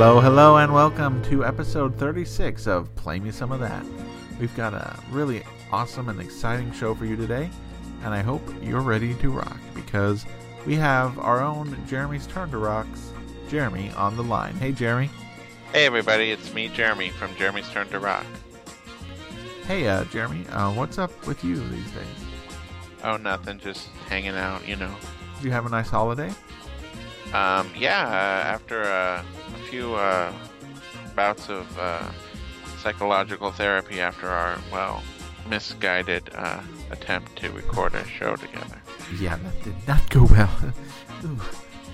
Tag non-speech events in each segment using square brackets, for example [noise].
Hello, hello, and welcome to episode 36 of Play Me Some of That. We've got a really awesome and exciting show for you today, and I hope you're ready to rock because we have our own Jeremy's Turn to Rocks, Jeremy, on the line. Hey, Jeremy. Hey everybody, it's me, Jeremy, from Jeremy's Turn to Rock. Hey, uh, Jeremy, uh, what's up with you these days? Oh, nothing, just hanging out, you know. Did you have a nice holiday? Um, yeah, uh, after uh, a few uh, bouts of uh, psychological therapy after our, well, misguided uh, attempt to record a show together. Yeah, that did not go well. [laughs] Ooh,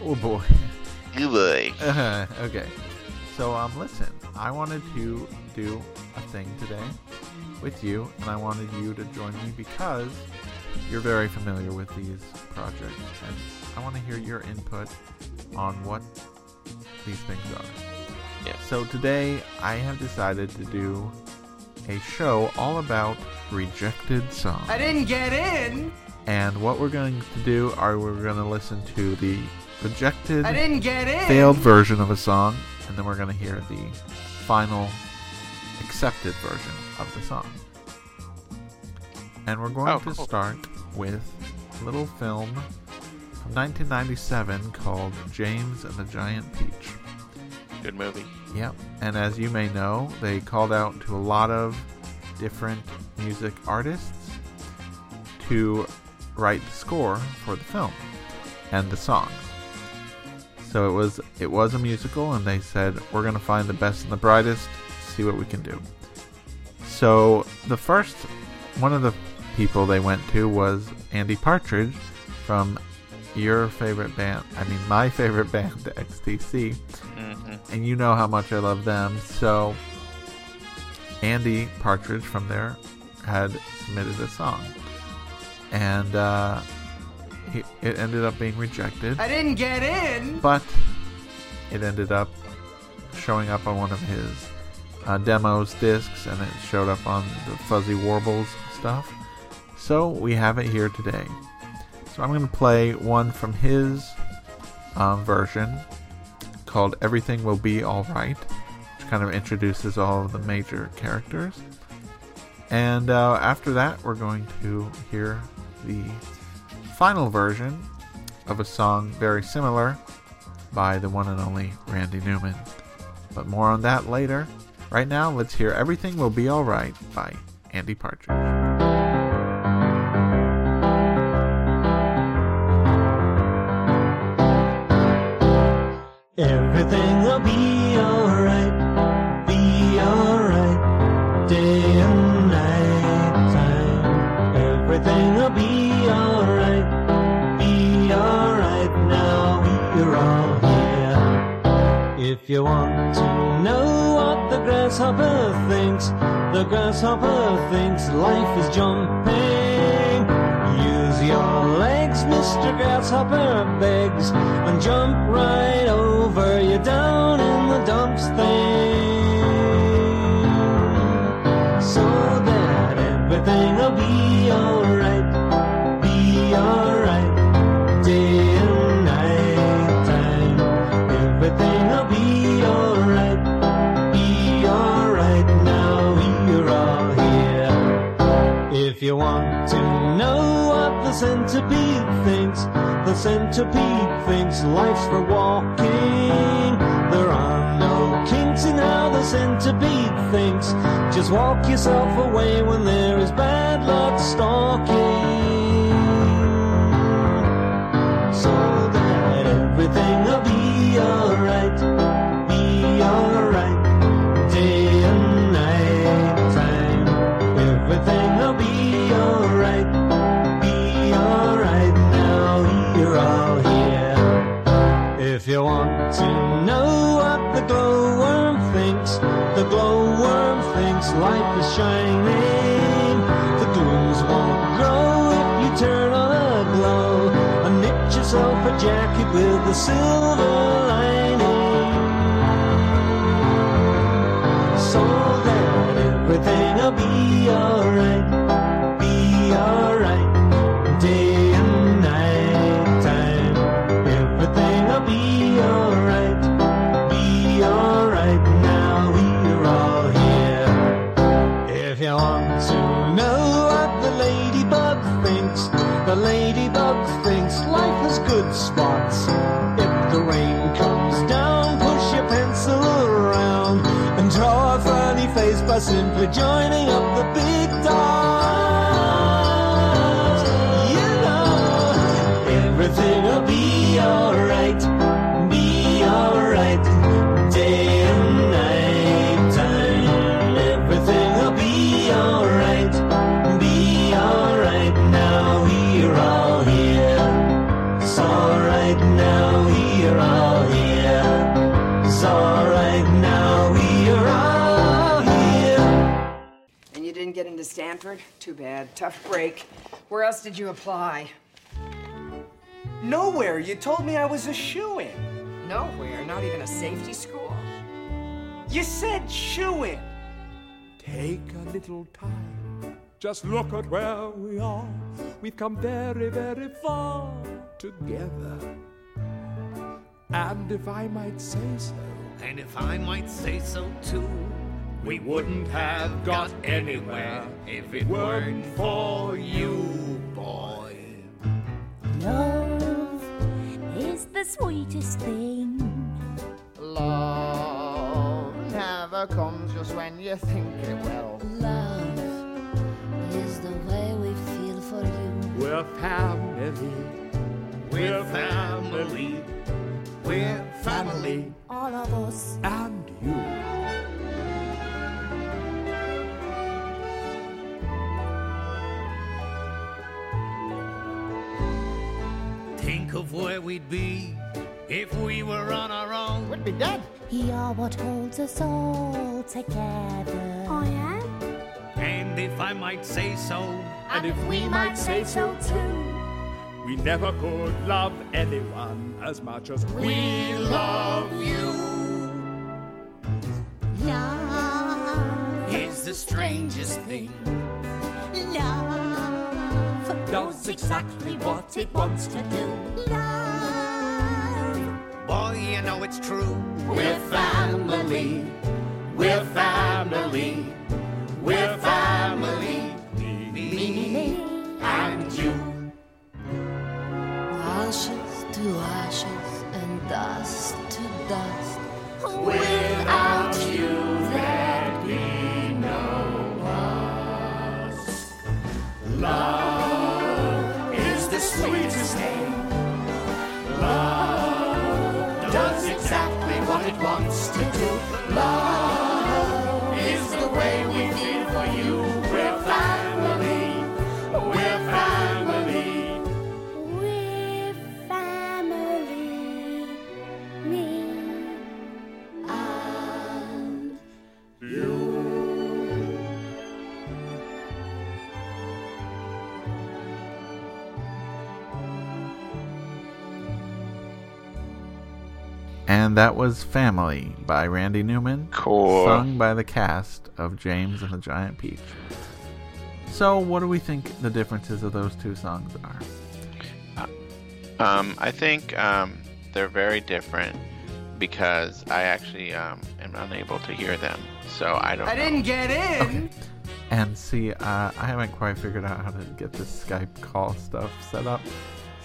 oh boy. Good. Uh, okay. So, um, listen, I wanted to do a thing today with you, and I wanted you to join me because you're very familiar with these projects, and I want to hear your input on what these things are. Yes. So today, I have decided to do a show all about rejected songs. I didn't get in. And what we're going to do are we're going to listen to the rejected I didn't get in. failed version of a song, and then we're going to hear the final accepted version of the song. And we're going Oh, to cool. start with a little film from 1997 called James and the Giant Peach. Good movie. Yep. And as you may know, they called out to a lot of different music artists to write the score for the film and the songs. So it was it was a musical and they said we're going to find the best and the brightest, see what we can do. So the first one of the people they went to was Andy Partridge from your favorite band, I mean my [laughs] favorite band, XTC hmm and you know how much I love them. So Andy Partridge from there had submitted a song, and uh, he, it ended up being rejected, I didn't get in. but it ended up showing up on one of his uh, demos discs, and it showed up on the Fuzzy Warbles stuff. So we have it here today. So I'm going to play one from his um, version called Everything Will Be Alright, which kind of introduces all of the major characters. And uh, after that, we're going to hear the final version of a song very similar by the one and only Randy Newman. But more on that later. Right now, let's hear Everything Will Be Alright by Andy Partridge. Grasshopper thinks, the grasshopper thinks life is jumping. Use your legs, Mr. Grasshopper begs, and jump right over you down in the dumps thing. Centipede thinks, the centipede thinks life's for walking. There are no kinks in how the centipede thinks. Just walk yourself away when there is bad luck stalking. Shining. The glooms won't grow if you turn on a glow and knit yourself a jacket with a silver lining. By simply joining Too bad. Tough break. Where else did you apply? Nowhere. You told me I was a shoe in. Nowhere. Not even a safety school. You said shoe in. Take a little time. Just look at where we are. We've come very, very far together. And if I might say so, And if I might say so too, we wouldn't have got anywhere if it weren't for you, boy. Love is the sweetest thing. Love never comes just when you think it will. Love is the way we feel for you. we're family. We're family. We're family. All of us. And you. Of where we'd be if we were on our own. We'd be dead. You're what holds us all together. Oh, yeah? And if I might say so, And if we might say so too. We never could love anyone as much as we love you. Love is the strangest thing. Love Does exactly what it wants to do. Love. Boy, you know it's true. We're family. We're family. We're family. Me and you. Ashes to ashes and dust to dust. Without And that was Family by Randy Newman, Cool. sung by the cast of James and the Giant Peach. So, what do we think the differences of those two songs are? Um, I think um, they're very different because I actually um, am unable to hear them, so I don't. I know. didn't get in. Okay. And see, uh, I haven't quite figured out how to get this Skype call stuff set up,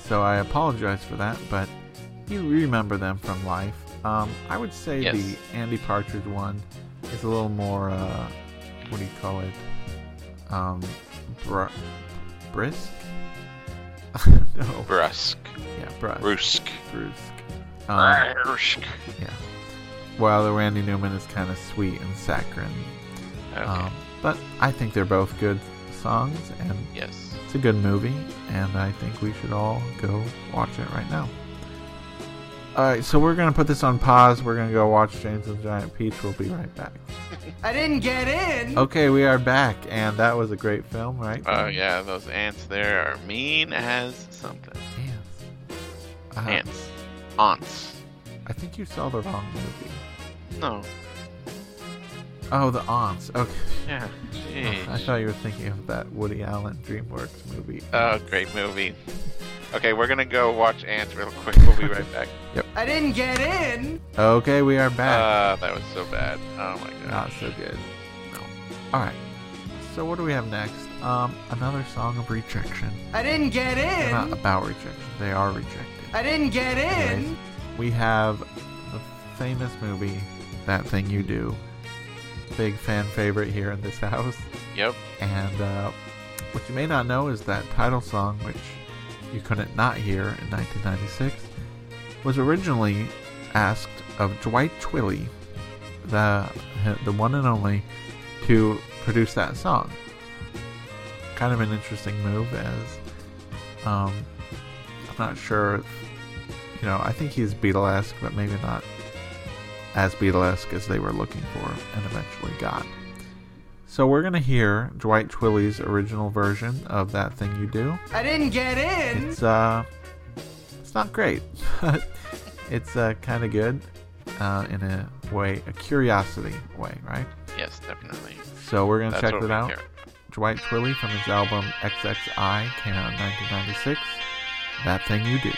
so I apologize for that. But you remember them from life. Um, I would say Yes. the Andy Partridge one is a little more. Uh, what do you call it? Um, br- brisk. [laughs] no. Brusque, Yeah, brusque. brusque, Brusque. Um, brusque. yeah. While the Randy Newman is kind of sweet and saccharine. Okay. Um, but I think they're both good songs, and yes. it's a good movie, and I think we should all go watch it right now. Alright, so we're gonna put this on pause. We're gonna go watch James and the Giant Peach. We'll be right back. [laughs] I didn't get in. Okay, we are back, and that was a great film, right? Oh yeah, those ants there are mean as something. Ants. Uh, Ants, aunts. I think you saw the wrong movie. No. Oh, the aunts. Okay. Yeah. [laughs] I thought you were thinking of that Woody Allen DreamWorks movie. Oh, great movie. Okay, we're gonna go watch Antz real quick. We'll be right back. Yep. I didn't get in. Okay, we are back. Uh, that was so bad. Oh my god. Not so good. No. All right. So what do we have next? Um, another song of rejection. I didn't get They're not about rejection. They are rejected. I didn't get Anyways, in. we have the famous movie That Thing You Do. Big fan favorite here in this house. Yep. And uh, what you may not know is that title song, which you couldn't not hear in 1996, was originally asked of Dwight Twilley, the the one and only, to produce that song. Kind of an interesting move, as um, I'm not sure. If, you know, I think he's Beatlesque, but maybe not as Beatlesque as they were looking for and eventually got. So we're gonna hear Dwight Twilley's original version of that thing you do. I didn't get in. It's uh, it's not great, but [laughs] it's uh, kind of good uh, in a way, a curiosity way, right? Yes, definitely. So we're gonna That's check what it out. care. Dwight Twilley from his album XXI came out in 1996. That thing you do.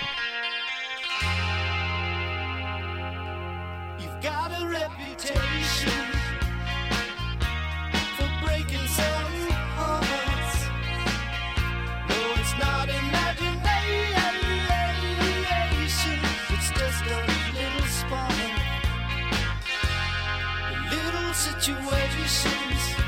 Situations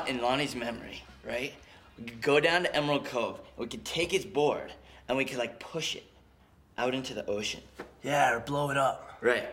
Thought in Lonnie's memory, right? We could go down to Emerald Cove, and we could take his board, and we could like push it out into the ocean. Yeah, or blow it up. Right.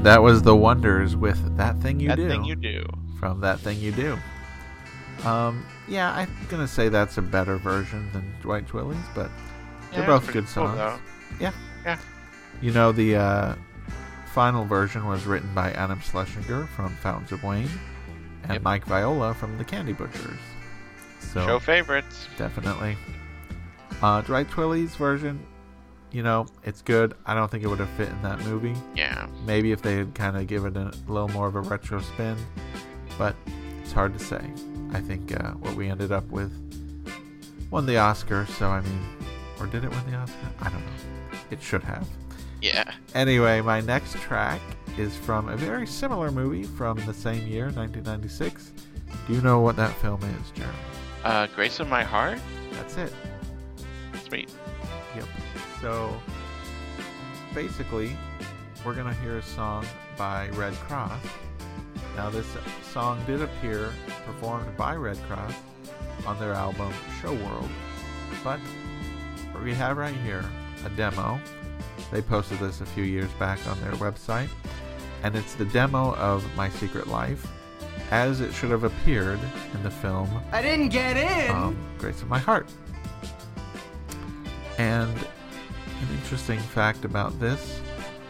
And that was the Wonders with That Thing You That Do. Thing You Do. From That Thing You Do. Um, yeah, I'm gonna say that's a better version than Dwight Twilley's, but they're both good songs. though. yeah. Yeah. You know, the uh, final version was written by Adam Schlesinger from Fountains of Wayne and Mike Viola from The Candy Butchers. So Show favorites. Definitely. Uh, Dwight Twilley's version, you know, it's good. I don't think it would have fit in that movie. Yeah. Maybe if they had kind of given it a little more of a retro spin, but it's hard to say. I think uh, what we ended up with won the Oscar, so I mean, or did it win the Oscar? I don't know. It should have. Yeah. Anyway, my next track is from a very similar movie from the same year, 1996. Do you know what that film is, Jeremy? Uh, Grace of My Heart? That's it. Sweet. Yep. So basically, we're gonna hear a song by Redd Kross. Now, this song did appear performed by Redd Kross on their album Show World, but we have right here a demo. They posted this a few years back on their website, and it's the demo of My Secret Life, as it should have appeared in the film I didn't get in. um, Grace of My Heart. And an interesting fact about this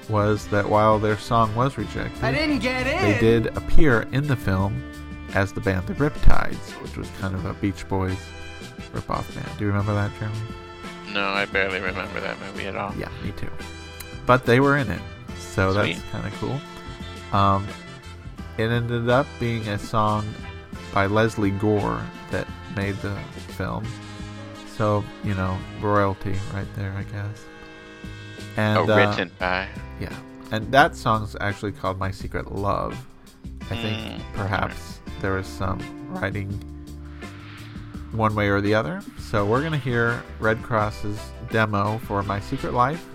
was that while their song was rejected, I didn't get they did appear in the film as the band The Riptides, which was kind of a Beach Boys ripoff band. Do you remember that, Jeremy? No, I barely remember that movie at all. Yeah, me too. But they were in it, so Sweet. that's kind of cool. Um, it ended up being a song by Lesley Gore that made the film. So you know, royalty right there, I guess. And, oh, uh, written uh, by. Yeah, and that song's actually called "My Secret Love." I think hmm. perhaps there was some writing one way or the other. So we're gonna hear Redd Kross's demo for "My Secret Life,"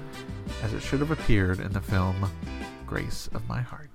as it should have appeared in the film "Grace of My Heart."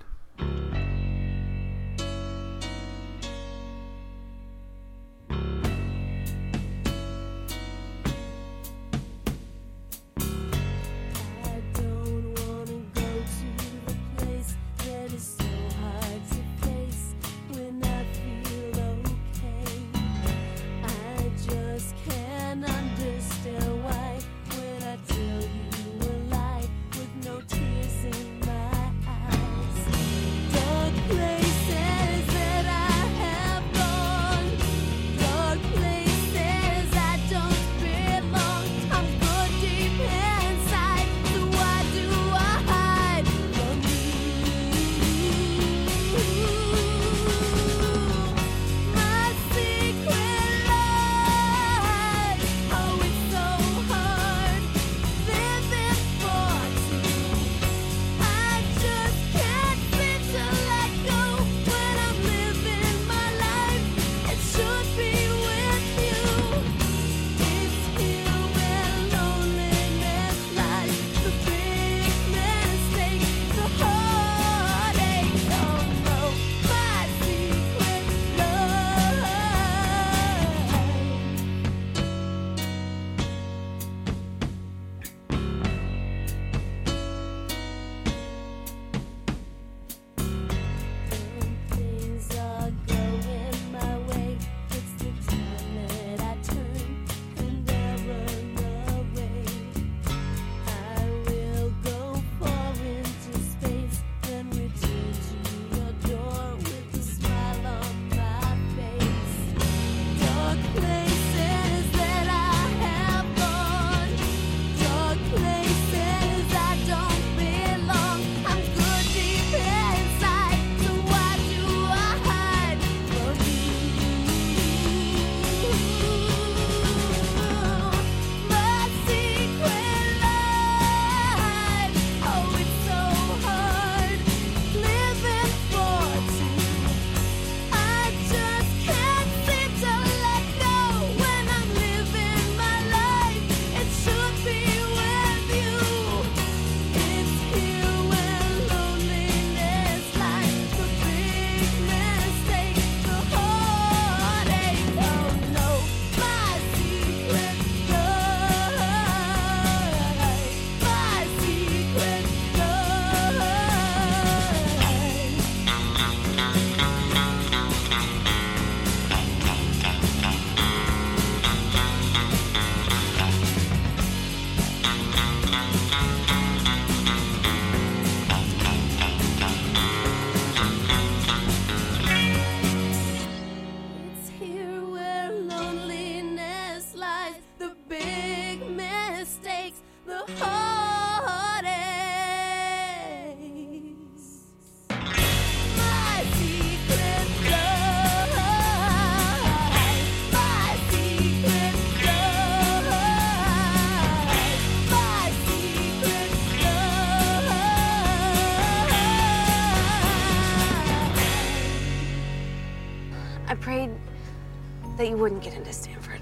you wouldn't get into Stanford.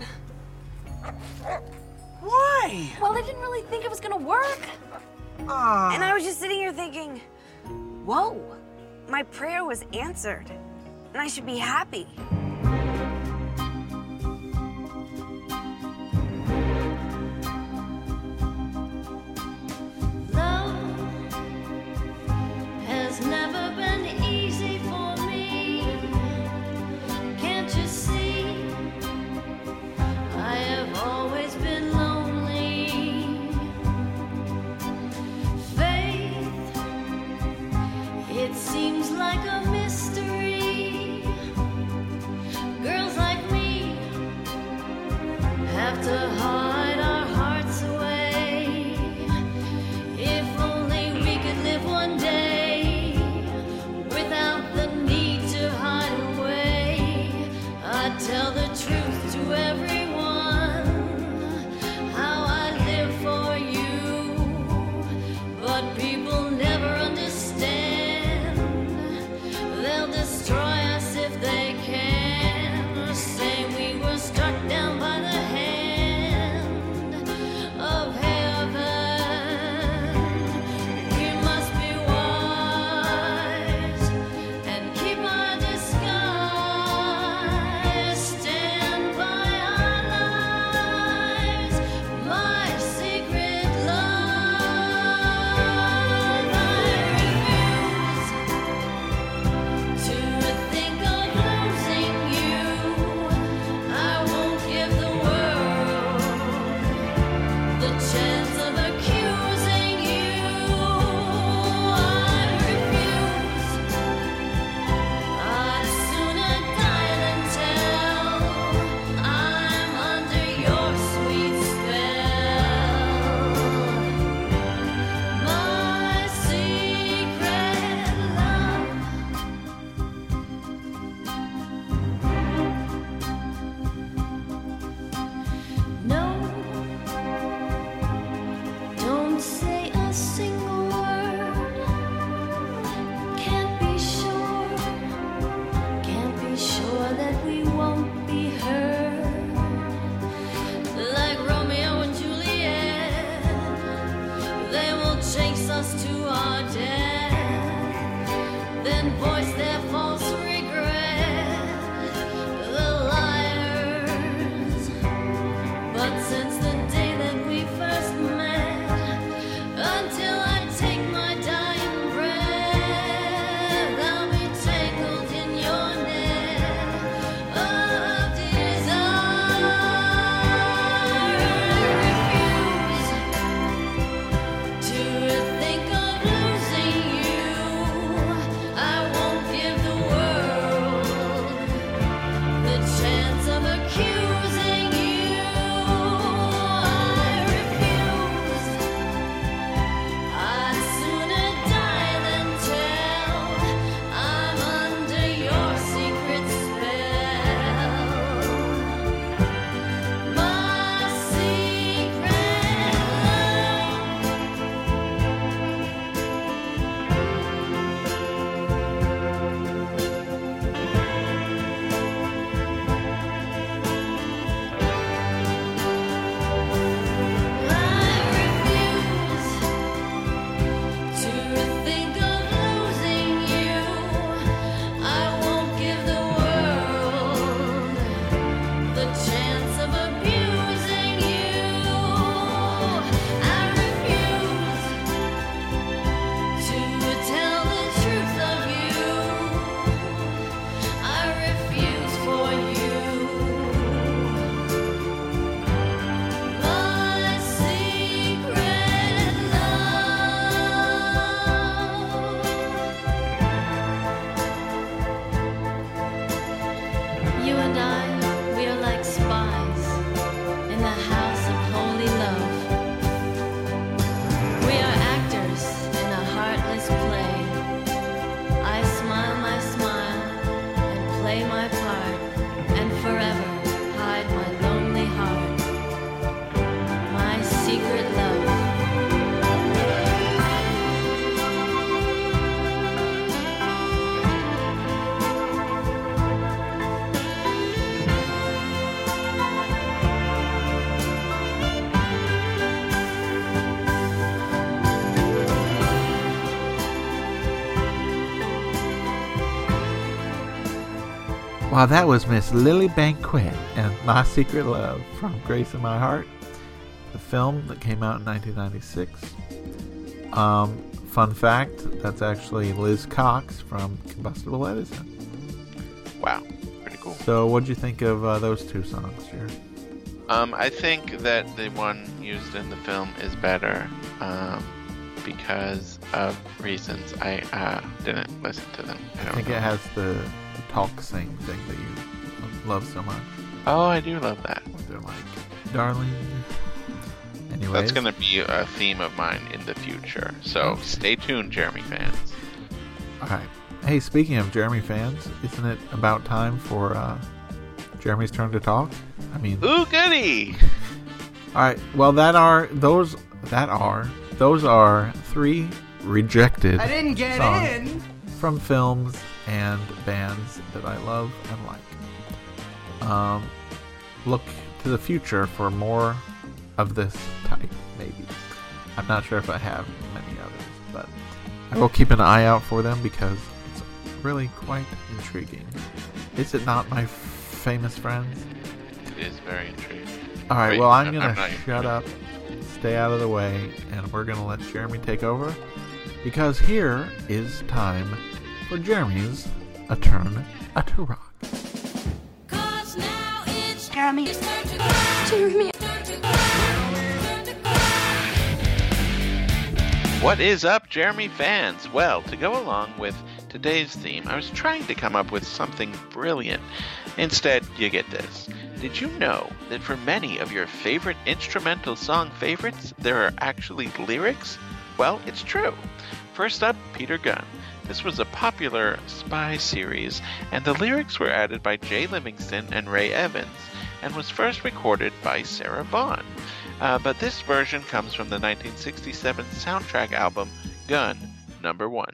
Why? Well, I didn't really think it was gonna work. Uh... And I was just sitting here thinking, whoa, my prayer was answered. And I should be happy. Wow, that was Miss Lily Banquette and My Secret Love from Grace in My Heart, the film that came out in 1996. Um, fun fact that's actually Liz Cox from Combustible Edison. Wow, pretty cool. So, what'd you think of uh, those two songs, here? Um, I think that the one used in the film is better um, because of reasons. I uh, didn't listen to them. I I don't think know. it has the talk sing thing that you love so much. Oh, I do love that. They're like, darling. Anyways, That's going to be a theme of mine in the future. So stay tuned, Jeremy fans. All right. Hey, speaking of Jeremy fans, isn't it about time for uh, Jeremy's turn to talk? I mean, Ooh, goody! [laughs] all right. Well, that are those that are those are three rejected. I didn't get songs in. from films and bands that I love and like. Um, look to the future for more of this type, maybe. I'm not sure if I have many others, but I will keep an eye out for them because it's really quite intriguing. Is it not, my famous friends? It is very intriguing. All right, Wait, well, I'm going to shut up, stay out of the way, and we're going to let Jeremy take over because here is time for Jeremy's A Turn a to Rock. Jeremy. Jeremy. What is up, Jeremy fans? Well, to go along with today's theme, I was trying to come up with something brilliant. Instead, you get this. Did you know that for many of your favorite instrumental song favorites, there are actually lyrics? Well, it's true. First up, Peter Gunn. This was a popular spy series, and the lyrics were added by Jay Livingston and Ray Evans, and was first recorded by Sarah Vaughan. Uh, but this version comes from the 1967 soundtrack album Gunn Number One.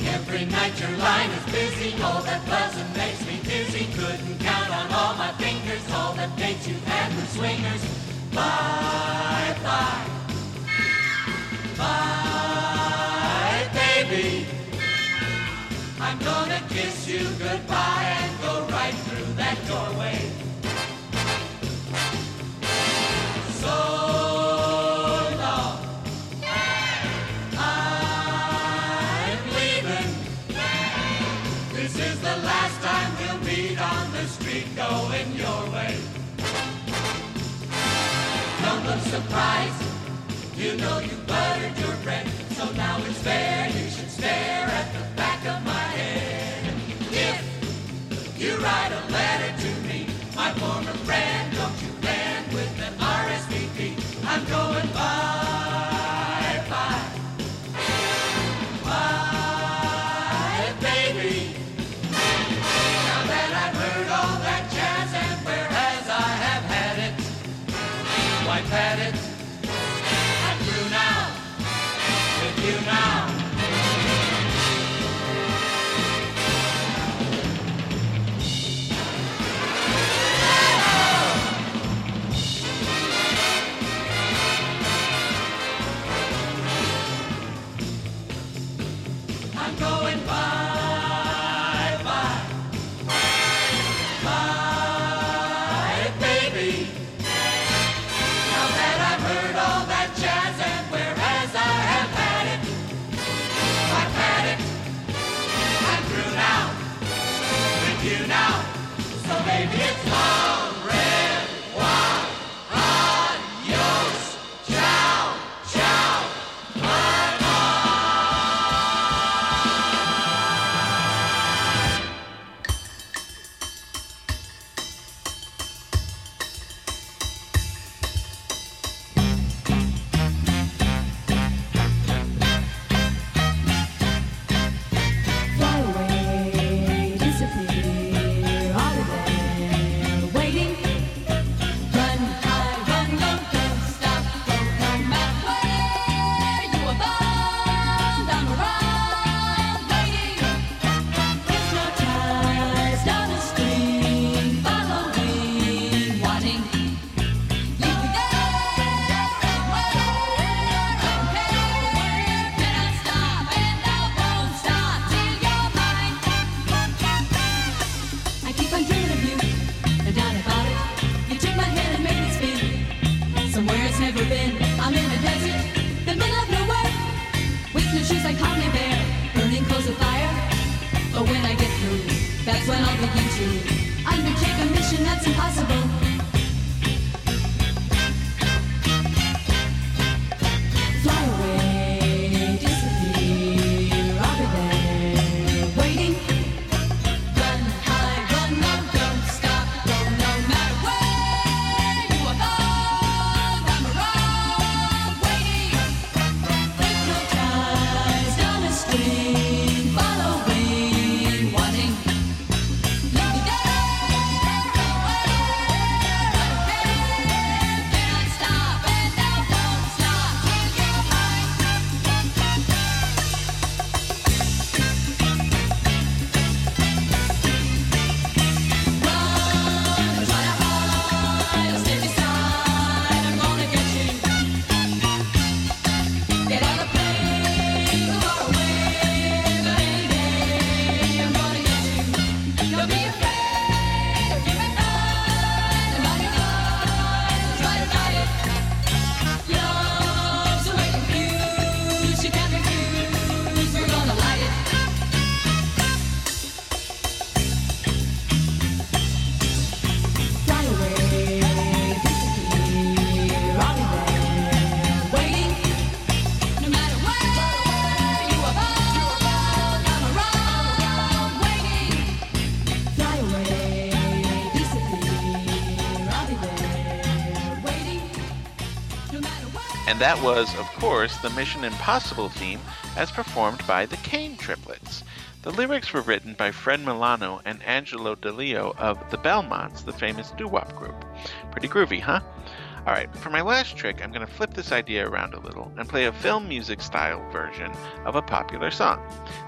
Every night your line is busy. That makes me dizzy. Couldn't count on all my fingers all the dates you've had with swingers. Bye bye. Bye, baby. I'm gonna kiss you goodbye and go right through that doorway. So long. I'm leaving. This is the last time we'll meet on the street going your way. Don't look surprised. You know you buttered your bread, so now it's fair. You should stare at the back of my head. If you write a letter to to undertake a mission that's impossible. And that was, of course, the Mission Impossible theme as performed by the Kane Triplets. The lyrics were written by Fred Milano and Angelo D'Aleo of the Belmonts, the famous doo-wop group. Pretty groovy, huh? Alright, for my last trick, I'm going to flip this idea around a little and play a film music style version of a popular song.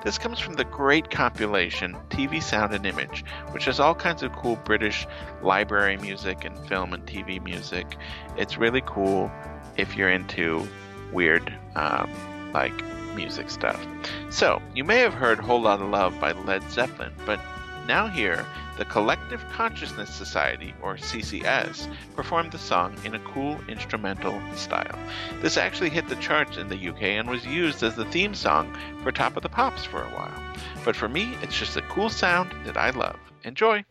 This comes from the great compilation TV Sound and Image, which has all kinds of cool British library music and film and TV music. It's really cool if you're into weird, um, like music stuff. So, you may have heard Whole Lotta Love by Led Zeppelin, but now here, the Collective Consciousness Society, or CCS, performed the song in a cool instrumental style. This actually hit the charts in the UK and was used as the theme song for Top of the Pops for a while. But for me, it's just a cool sound that I love. Enjoy!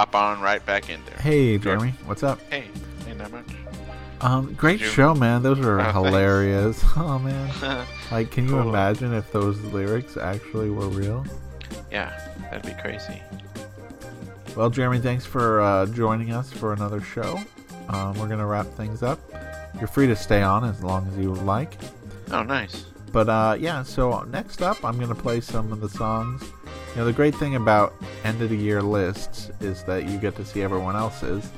Pop on right back in there. Hey, Jeremy, what's up? Hey, ain't that much. Um, great show, man. Those were Oh, thanks. hilarious. [laughs] Oh man, [laughs] like, can you imagine if those lyrics actually were real? Yeah, that'd be crazy. Well, Jeremy, thanks for uh, joining us for another show. Um, we're gonna wrap things up. You're free to stay on as long as you would like. Oh, nice. But uh, yeah, so next up, I'm gonna play some of the songs. You know, the great thing about end of the year lists is that you get to see everyone else's,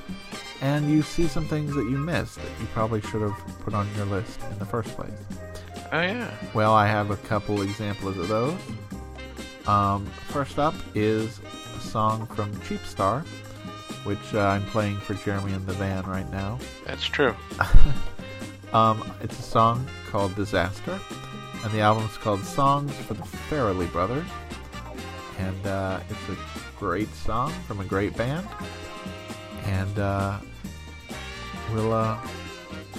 and you see some things that you missed that you probably should have put on your list in the first place. Oh yeah. Well, I have a couple examples of those. Um, first up is a song from Cheap Star, which uh, I'm playing for Jeremy in the van right now. That's true. [laughs] um, it's a song called Disaster, and the album's called Songs for the Farrelly Brothers. And uh, it's a great song from a great band. And uh, we'll uh,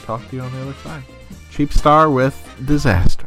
talk to you on the other side. Cheap Star with Disaster.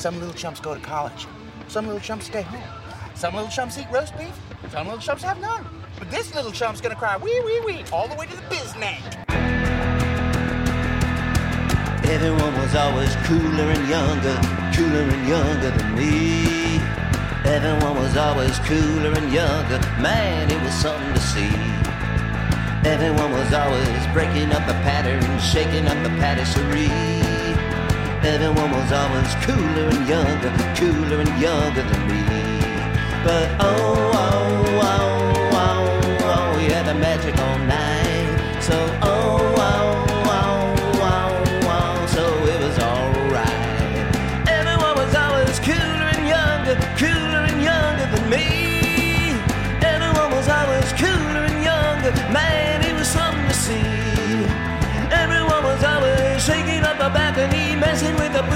Some little chumps go to college. Some little chumps stay home. Some little chumps eat roast beef. Some little chumps have none. But this little chump's gonna cry wee wee wee all the way to the biznang. Everyone was always cooler and younger, cooler and younger than me. Everyone was always cooler and younger, man, it was something to see. Everyone was always breaking up the pattern, shaking up the patisserie. Everyone was always cooler and younger, cooler and younger than me. But oh,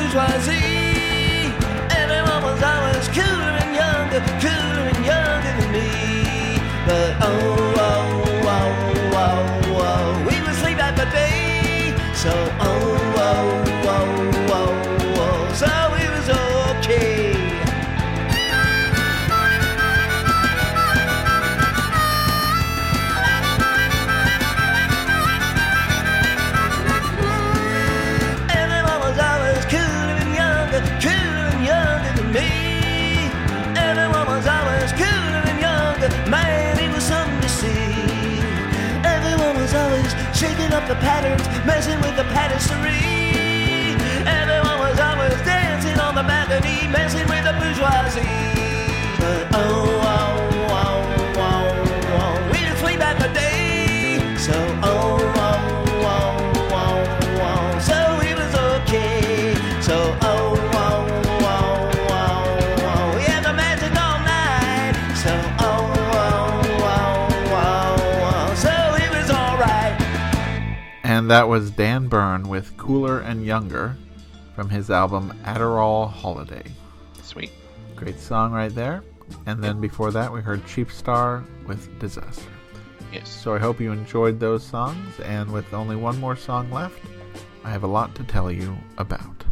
bourgeoisie. Everyone was always cooler and younger, cooler and younger than me. But oh, the patterns, messing with the patisserie. And that was Dan Bern with Cooler and Younger from his album Adderall Holiday. Sweet. Great song right there. And then before that, we heard Cheap Star with Disaster. Yes. So I hope you enjoyed those songs. And with only one more song left, I have a lot to tell you about.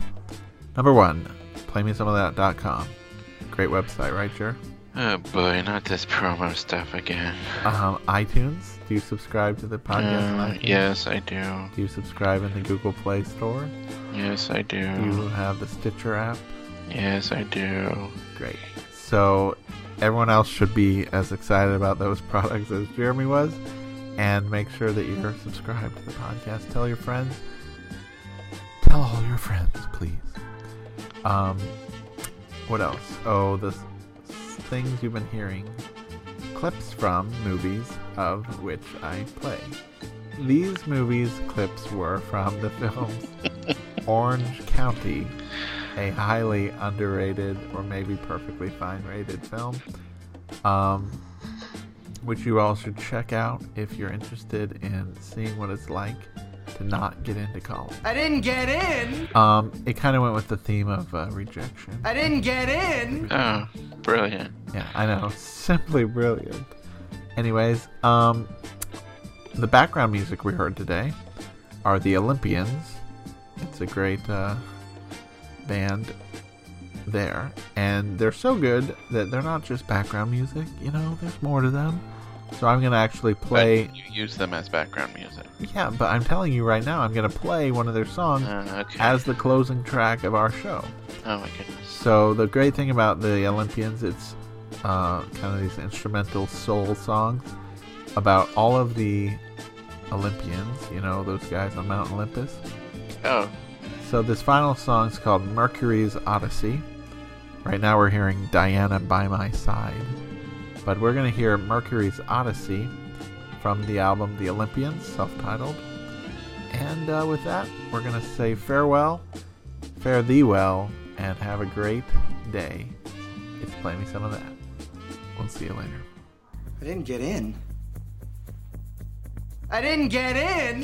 Number one, playmesomeofthat.com. Great website, right, Jer? Oh boy, not this promo stuff again. Um, iTunes. Do you subscribe to the podcast Uh, yes, I do. Do you subscribe in the Google Play Store? Yes, I do. Do you have the Stitcher app? Yes, I do. Great. So everyone else should be as excited about those [laughs] products as Jeremy was. And make sure that you're subscribed to the podcast. Tell your friends. Tell all your friends, please. Um, what else? Oh, the s- things you've been hearing. Clips from movies of which I play. These movies clips were from the films [laughs] Orange County, a highly underrated or maybe perfectly fine rated film, um, which you all should check out if you're interested in seeing what it's like to not get into college. I didn't get in. Um, it kind of went with the theme of uh, rejection. I didn't get in. Oh, brilliant. Yeah, I know. [laughs] Simply brilliant. Anyways, um, the background music we heard today are the Olympians. It's a great uh, band there, and they're so good that they're not just background music. You know, there's more to them. So I'm gonna actually play. But you use them as background music. Yeah, but I'm telling you right now, I'm gonna play one of their songs Uh, okay. as the closing track of our show. Oh my goodness. So the great thing about the Olympians, it's uh, kind of these instrumental soul songs about all of the Olympians. You know those guys on Mount Olympus. Oh, So this final song is called Mercury's Odyssey. Right now we're hearing Diana by My Side, but we're gonna hear Mercury's Odyssey from the album The Olympians, self-titled. And uh, with that, we're gonna say farewell, fare thee well, and have a great day. It's play me some of that. We'll see you later. I didn't get in. I didn't get in.